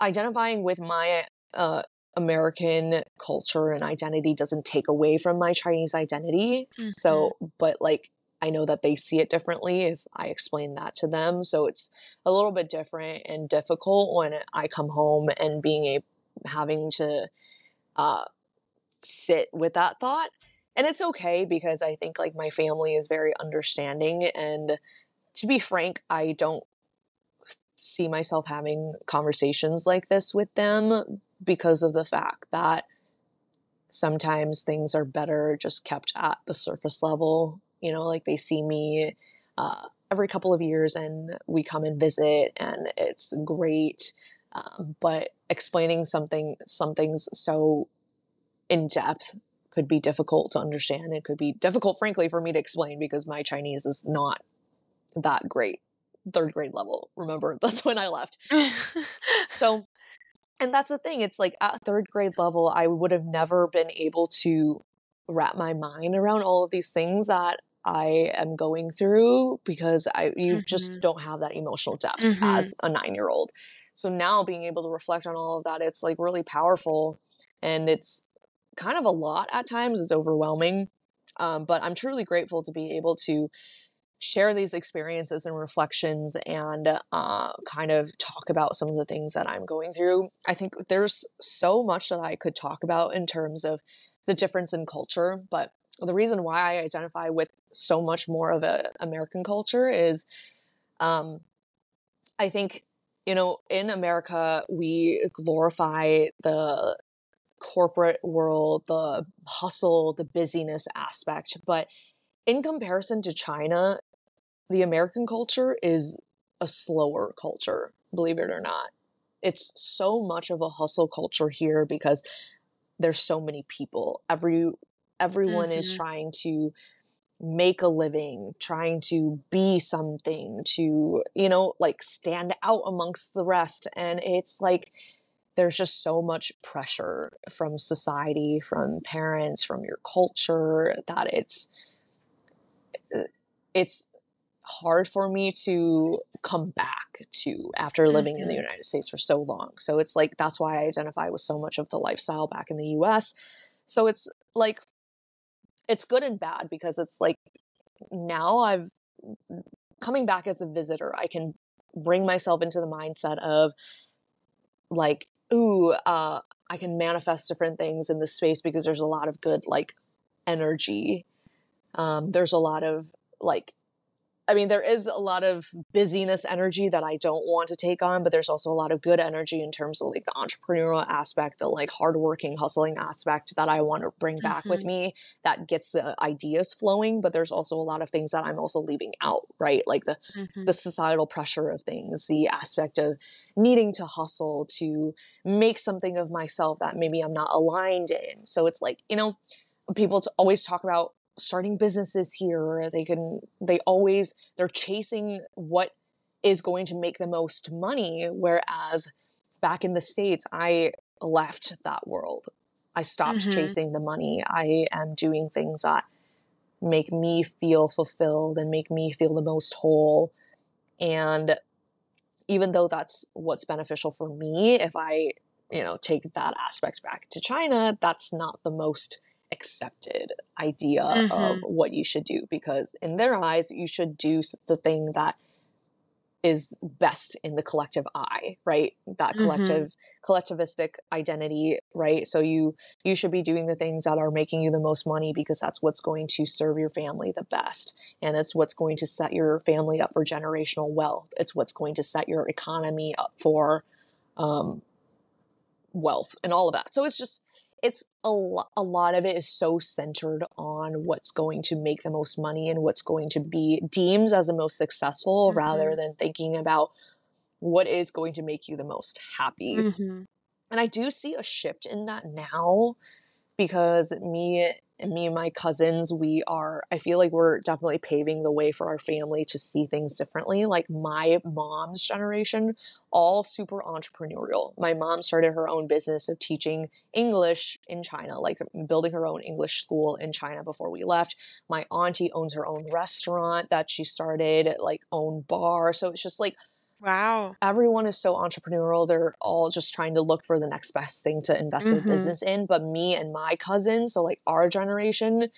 identifying with my uh, American culture and identity doesn't take away from my Chinese identity. So, but like, I know that they see it differently if I explain that to them. So it's a little bit different and difficult when I come home and being a having to uh, sit with that thought. And it's okay because I think like my family is very understanding. And to be frank, I don't see myself having conversations like this with them because of the fact that sometimes things are better just kept at the surface level. You know, like they see me uh, every couple of years and we come and visit and it's great. Um, but explaining something, something's so in depth could be difficult to understand. It could be difficult, frankly, for me to explain because my Chinese is not that great. Third grade level. Remember, that's when I left. So, and that's the thing. It's like at third grade level, I would have never been able to wrap my mind around all of these things that I am going through because I you just Mhm. don't have that emotional depth Mhm. as a nine year old. So now being able to reflect on all of that, it's like really powerful and it's kind of a lot at times. It's overwhelming. Um, but I'm truly grateful to be able to share these experiences and reflections and uh, kind of talk about some of the things that I'm going through. I think there's so much that I could talk about in terms of the difference in culture, but the reason why I identify with so much more of a American culture is um, I think you know in America we glorify the corporate world, the hustle, the busyness aspect, but in comparison to China, the American culture is a slower culture, believe it or not. It's so much of a hustle culture here because there's so many people. Every everyone is Mhm. trying to make a living, trying to be something, to, you know, like stand out amongst the rest. And it's like there's just so much pressure from society, from parents, from your culture that it's it's hard for me to come back to after living in the Mhm. United States for so long. So it's like that's why I identify with so much of the lifestyle back in the US. So it's like it's good and bad because it's like now I've coming back as a visitor, I can bring myself into the mindset of like, ooh, uh, I can manifest different things in this space because there's a lot of good like energy. Um, there's a lot of like I mean, there is a lot of busyness energy that I don't want to take on, but there's also a lot of good energy in terms of like the entrepreneurial aspect, the like hardworking, hustling aspect that I want to bring back with Mhm. me that gets the ideas flowing. But there's also a lot of things that I'm also leaving out, right? Like the Mhm. the societal pressure of things, the aspect of needing to hustle to make something of myself that maybe I'm not aligned in. So it's like, you know, people always talk about starting businesses here. They can, they always, they're chasing what is going to make the most money. Whereas back in the States, I left that world. I stopped Mhm. chasing the money. I am doing things that make me feel fulfilled and make me feel the most whole. And even though that's what's beneficial for me, if I, you know, take that aspect back to China, that's not the most accepted idea of Mhm. what you should do because in their eyes, you should do the thing that is best in the collective eye, right? That Mhm. collective collectivistic identity, right? So you you should be doing the things that are making you the most money because that's what's going to serve your family the best and it's what's going to set your family up for generational wealth. It's what's going to set your economy up for um wealth and all of that. So it's just it's a, lo- a lot of it is so centered on what's going to make the most money and what's going to be deemed as the most successful rather Mhm. than thinking about what is going to make you the most happy. Mhm. And I do see a shift in that now because me and me and my cousins, we are I feel like we're definitely paving the way for our family to see things differently. Like my mom's generation, all super entrepreneurial. My mom started her own business of teaching English in China, like building her own English school in China before we left. My auntie owns her own restaurant that she started, like own bar. So it's just like Wow. everyone is so entrepreneurial. They're all just trying to look for the next best thing to invest Mhm. their business in. But me and my cousin, so like our generation,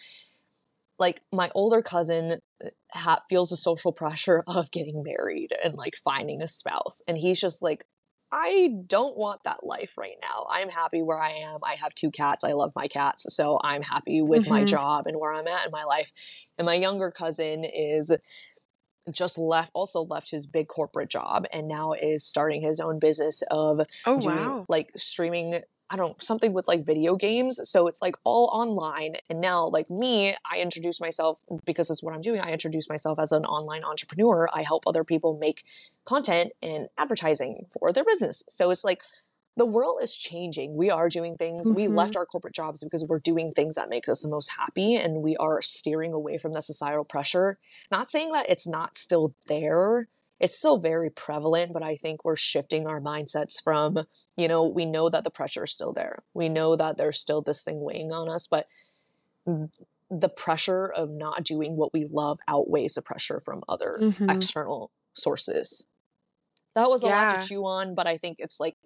like my older cousin uh, ha- feels the social pressure of getting married and like finding a spouse. And he's just like, I don't want that life right now. I'm happy where I am. I have two cats. I love my cats. So I'm happy with my Mhm. job and where I'm at in my life. And my younger cousin is just left also left his big corporate job and now is starting his own business of Oh doing wow. like streaming I don't know, something with like video games. So it's like all online. And now, like me, I introduce myself because it's what I'm doing. I introduce myself as an online entrepreneur. I help other people make content and advertising for their business. So it's like the world is changing. We are doing things. We Mhm. left our corporate jobs because we're doing things that makes us the most happy and we are steering away from the societal pressure. Not saying that it's not still there. It's still very prevalent, but I think we're shifting our mindsets from, you know, we know that the pressure is still there. We know that there's still this thing weighing on us, but the pressure of not doing what we love outweighs the pressure from other Mhm. external sources. That was a lot to chew on, but I think it's like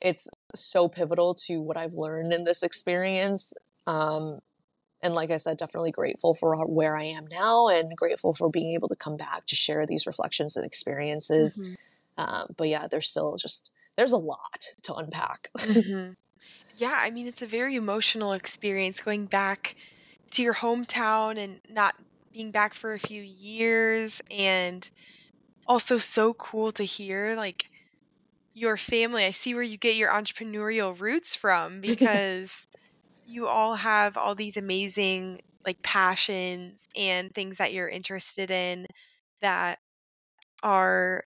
it's so pivotal to what I've learned in this experience. Um, and like I said, definitely grateful for where I am now and grateful for being able to come back to share these reflections and experiences. Mhm. Um, but yeah, there's still just there's a lot to unpack. Mhm. Yeah, I mean, it's a very emotional experience going back to your hometown and not being back for a few years, and also so cool to hear like your family. I see where you get your entrepreneurial roots from because you all have all these amazing like passions and things that you're interested in that are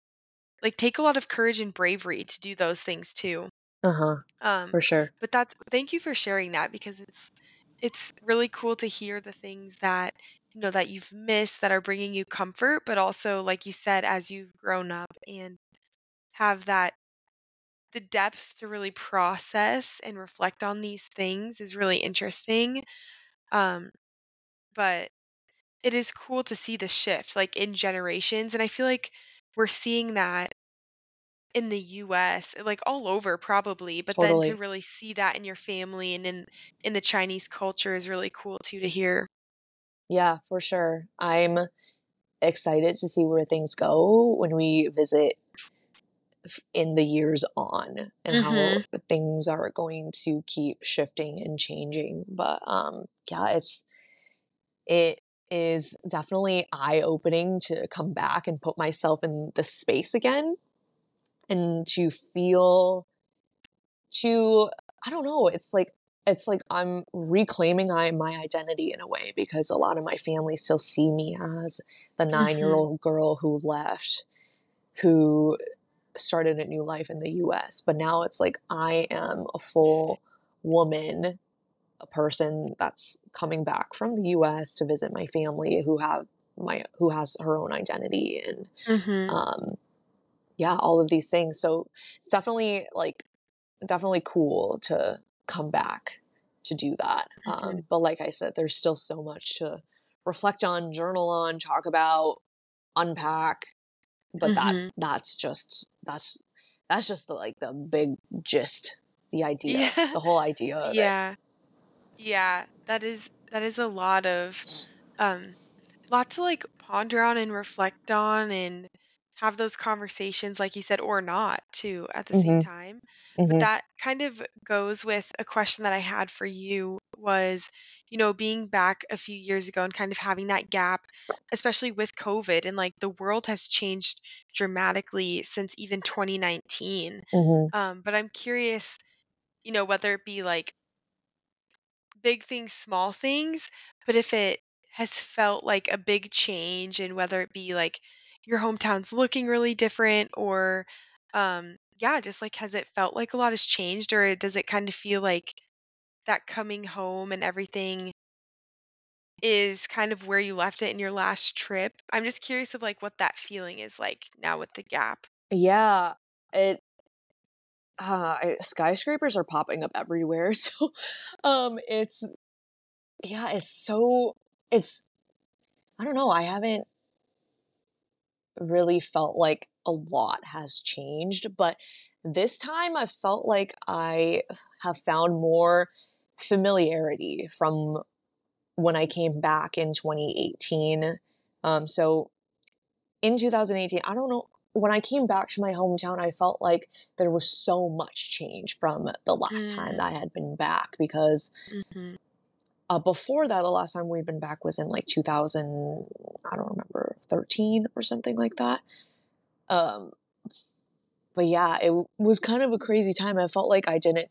like take a lot of courage and bravery to do those things too. uh huh, Um, for sure. but that's thank you for sharing that because it's it's really cool to hear the things that you know that you've missed that are bringing you comfort but also like you said as you've grown up and have that the depth to really process and reflect on these things is really interesting um but it is cool to see the shift like in generations and i feel like we're seeing that in the US, like all over probably, but then to really see that in your family and in in the Chinese culture is really cool too to hear. Yeah, for sure. I'm excited to see where things go when we visit in the years on and how Mhm. things are going to keep shifting and changing. But um yeah, it's it is definitely eye opening to come back and put myself in the space again and to feel to I don't know, it's like it's like I'm reclaiming I, my identity in a way because a lot of my family still see me as the nine year old girl who left, who started a new life in the US. But now it's like I am a full woman, a person that's coming back from the US to visit my family who have my who has her own identity and Mhm. um yeah, all of these things. So it's definitely like definitely cool to come back to do that. Um, Mhm. but like I said, there's still so much to reflect on, journal on, talk about, unpack. But that Mhm. that's just that's that's just the, like the big gist, the idea, Yeah. the whole idea of it. Yeah. Yeah, that is that is a lot of um lot to like ponder on and reflect on and have those conversations like you said or not too at the same hmm time. But hmm that kind of goes with a question that I had for you was, you know, being back a few years ago and kind of having that gap, especially with COVID and like the world has changed dramatically since even 2019. hmm Um, but I'm curious, you know, whether it be like big things, small things, but if it has felt like a big change and whether it be like your hometown's looking really different or um yeah, just like has it felt like a lot has changed or does it kind of feel like that coming home and everything is kind of where you left it in your last trip? I'm just curious of like what that feeling is like now with the gap. Yeah, it uh skyscrapers are popping up everywhere so um it's yeah it's so it's i don't know i haven't really felt like a lot has changed but this time i felt like i have found more familiarity from when i came back in 2018 um so in 2018 i don't know when I came back to my hometown, I felt like there was so much change from the last mm. time that I had been back because mm-hmm. Uh, before that, the last time we'd been back was in like 2000, I don't remember, 13 or something like that. Um, but yeah, it was kind of a crazy time. I felt like I didn't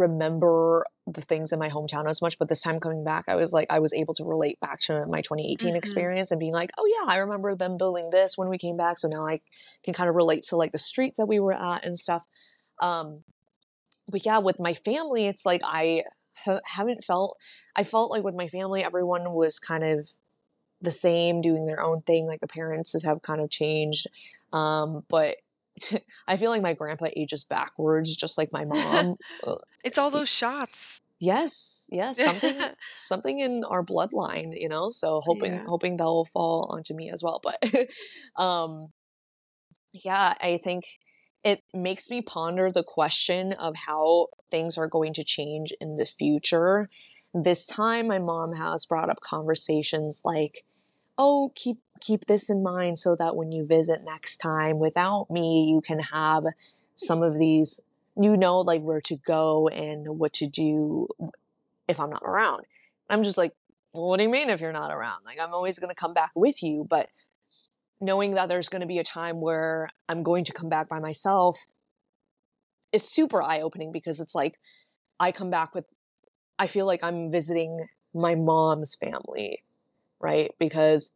remember the things in my hometown as much but this time coming back i was like i was able to relate back to my 2018 mm-hmm. experience and being like oh yeah i remember them building this when we came back so now i can kind of relate to like the streets that we were at and stuff um but yeah with my family it's like i haven't felt i felt like with my family everyone was kind of the same doing their own thing like the parents have kind of changed um but I feel like my grandpa ages backwards, just like my mom. it's all those shots. Yes, yes, something, something in our bloodline, you know. So hoping, yeah. hoping that will fall onto me as well. But, um, yeah, I think it makes me ponder the question of how things are going to change in the future. This time, my mom has brought up conversations like, "Oh, keep keep this in mind so that when you visit next time without me, you can have some of these, you know, like where to go and what to do if I'm not around. I'm just like, well, what do you mean if you're not around? Like, I'm always going to come back with you. But knowing that there's going to be a time where I'm going to come back by myself is super eye opening because it's like I come back with, I feel like I'm visiting my mom's family, right? Because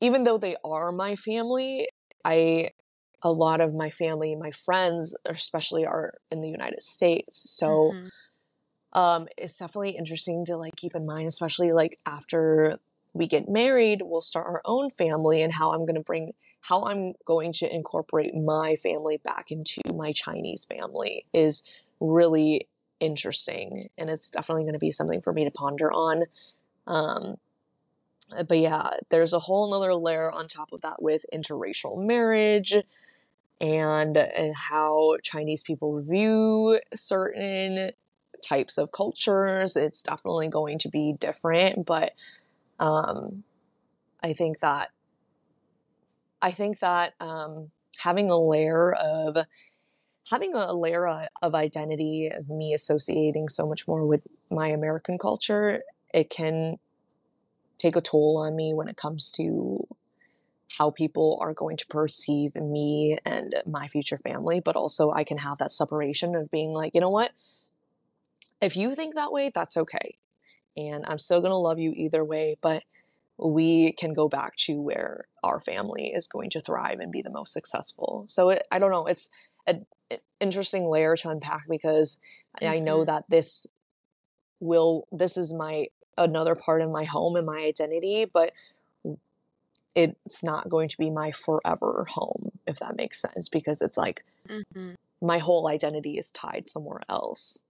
even though they are my family, I a lot of my family, my friends, especially are in the United States. So mm-hmm. um, it's definitely interesting to like keep in mind, especially like after we get married, we'll start our own family and how I'm going to bring how I'm going to incorporate my family back into my Chinese family is really interesting and it's definitely going to be something for me to ponder on. Um, but yeah, there's a whole nother layer on top of that with interracial marriage and uh, how Chinese people view certain types of cultures. It's definitely going to be different, but um, I think that I think that um, having a layer of having a layer of identity of me associating so much more with my American culture, it can take a toll on me when it comes to how people are going to perceive me and my future family, but also I can have that separation of being like, you know what? If you think that way, that's okay. And I'm still going to love you either way, but we can go back to where our family is going to thrive and be the most successful. So it, I don't know, it's an interesting layer to unpack because mm-hmm. I know mm-hmm. that this will this is my another part of my home and my identity, but it's not going to be my forever home, if that makes sense, because it's like mm-hmm. my whole identity is tied somewhere else.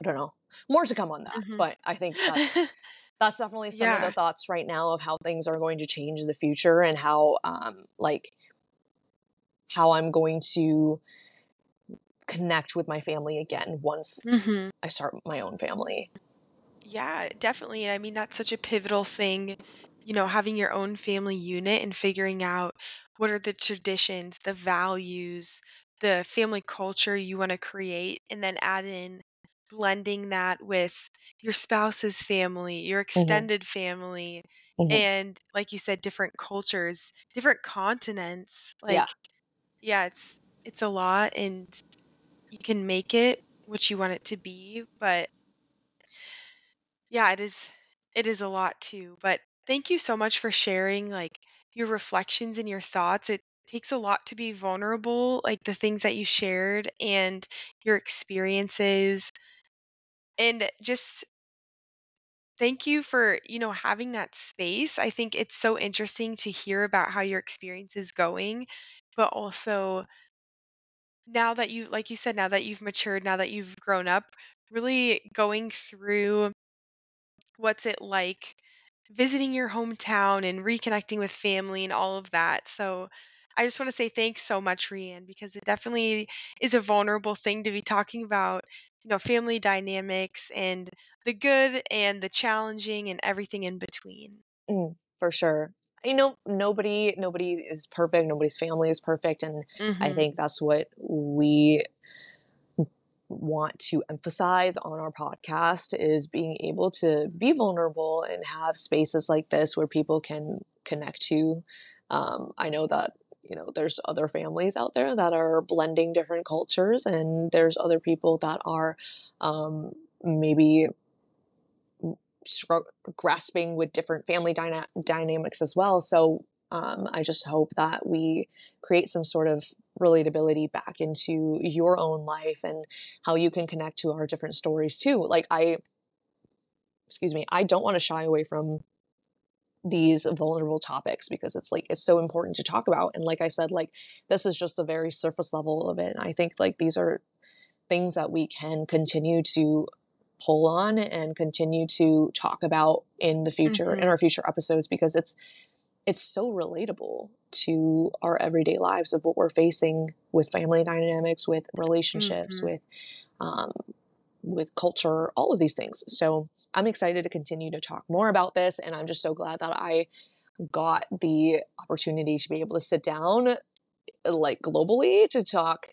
I don't know. More to come on that, mm-hmm. but I think that's that's definitely some yeah. of the thoughts right now of how things are going to change in the future and how um like how I'm going to connect with my family again once mm-hmm. I start my own family. Yeah, definitely. And I mean, that's such a pivotal thing, you know, having your own family unit and figuring out what are the traditions, the values, the family culture you want to create, and then add in blending that with your spouse's family, your mm-hmm. extended family, hmm and like you said, different cultures, different continents. Like, Yeah. yeah, it's it's a lot, and you can make it what you want it to be. But yeah, it is it is a lot too. But thank you so much for sharing like your reflections and your thoughts. It takes a lot to be vulnerable, like the things that you shared and your experiences. And just thank you for, you know, having that space. I think it's so interesting to hear about how your experience is going, but also now that you like you said now that you've matured, now that you've grown up, really going through what's it like visiting your hometown and reconnecting with family and all of that. So I just want to say thanks so much, ReAnn, because it definitely is a vulnerable thing to be talking about, you know, family dynamics and the good and the challenging and everything in between. Mm, for sure. You know, nobody nobody is perfect. Nobody's family is perfect, and mm-hmm. I think that's what we want to emphasize on our podcast is being able to be vulnerable and have spaces like this where people can connect to. Um, I know that you know there's other families out there that are blending different cultures, and there's other people that are um, maybe grasping with different family dyna- dynamics as well. So um, I just hope that we create some sort of relatability back into your own life and how you can connect to our different stories too. Like I, excuse me, I don't want to shy away from these vulnerable topics because it's like it's so important to talk about and like i said like this is just a very surface level of it and i think like these are things that we can continue to pull on and continue to talk about in the future mm-hmm. in our future episodes because it's it's so relatable to our everyday lives of what we're facing with family dynamics, with relationships, mm-hmm. with um, with culture, all of these things. So I'm excited to continue to talk more about this, and I'm just so glad that I got the opportunity to be able to sit down, like globally, to talk.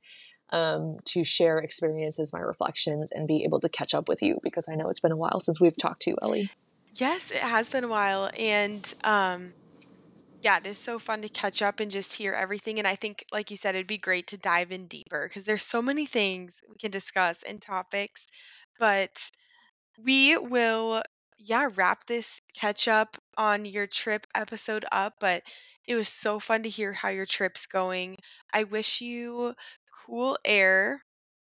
Um, to share experiences, my reflections, and be able to catch up with you because I know it's been a while since we've talked to you, Ellie. Yes, it has been a while, and um, yeah, it is so fun to catch up and just hear everything. And I think, like you said, it'd be great to dive in deeper because there's so many things we can discuss and topics. But we will, yeah, wrap this catch up on your trip episode up. But it was so fun to hear how your trip's going. I wish you cool air,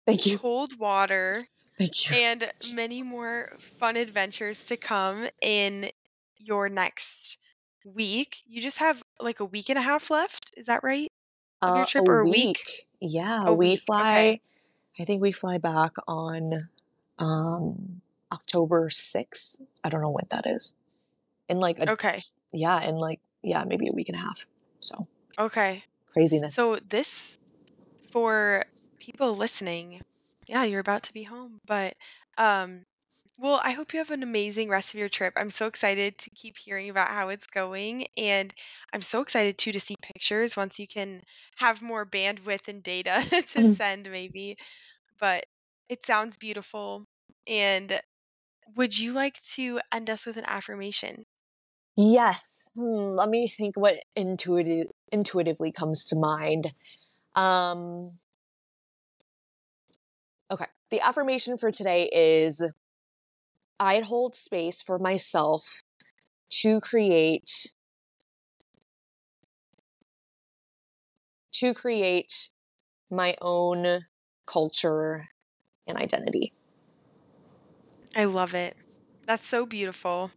thank you, cold water, thank you, and many more fun adventures to come in your next week. You just have like a week and a half left. Is that right? Of uh, your trip a or a week? week? Yeah, a we week. fly. Okay. I think we fly back on um October 6th. I don't know when that is. In like a, Okay. Yeah, in like yeah, maybe a week and a half. So. Okay. Craziness. So this for people listening, yeah, you're about to be home, but um well, I hope you have an amazing rest of your trip. I'm so excited to keep hearing about how it's going. And I'm so excited too to see pictures once you can have more bandwidth and data to mm-hmm. send, maybe. But it sounds beautiful. And would you like to end us with an affirmation? Yes. Hmm, let me think what intuitive, intuitively comes to mind. Um, okay. The affirmation for today is I'd hold space for myself to create to create my own culture and identity. I love it. That's so beautiful.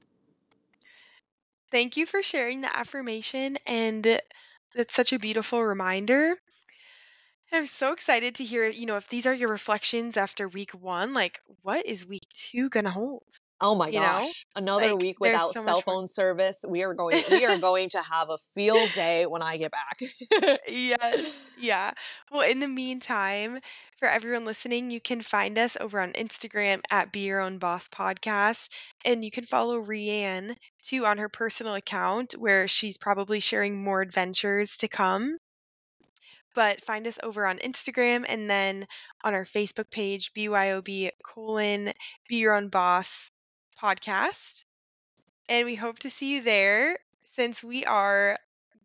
Thank you for sharing the affirmation and it's such a beautiful reminder. I'm so excited to hear, you know, if these are your reflections after week one, like what is week two gonna hold? Oh my you gosh. Know? Another like, week without so cell phone service. We are going we are going to have a field day when I get back. yes. Yeah. Well, in the meantime, for everyone listening, you can find us over on Instagram at Be Your Own Boss Podcast. And you can follow ReAnn too on her personal account where she's probably sharing more adventures to come but find us over on Instagram and then on our Facebook page, BYOB colon Be Your Own Boss podcast. And we hope to see you there since we are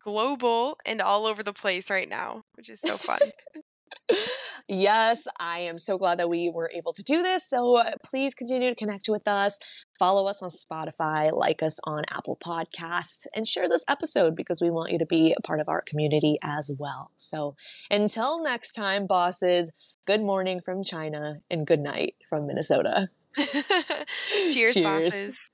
global and all over the place right now, which is so fun. yes, I am so glad that we were able to do this. So uh, please continue to connect with us. Follow us on Spotify, like us on Apple Podcasts, and share this episode because we want you to be a part of our community as well. So until next time, bosses, good morning from China and good night from Minnesota. Cheers, Cheers. bosses.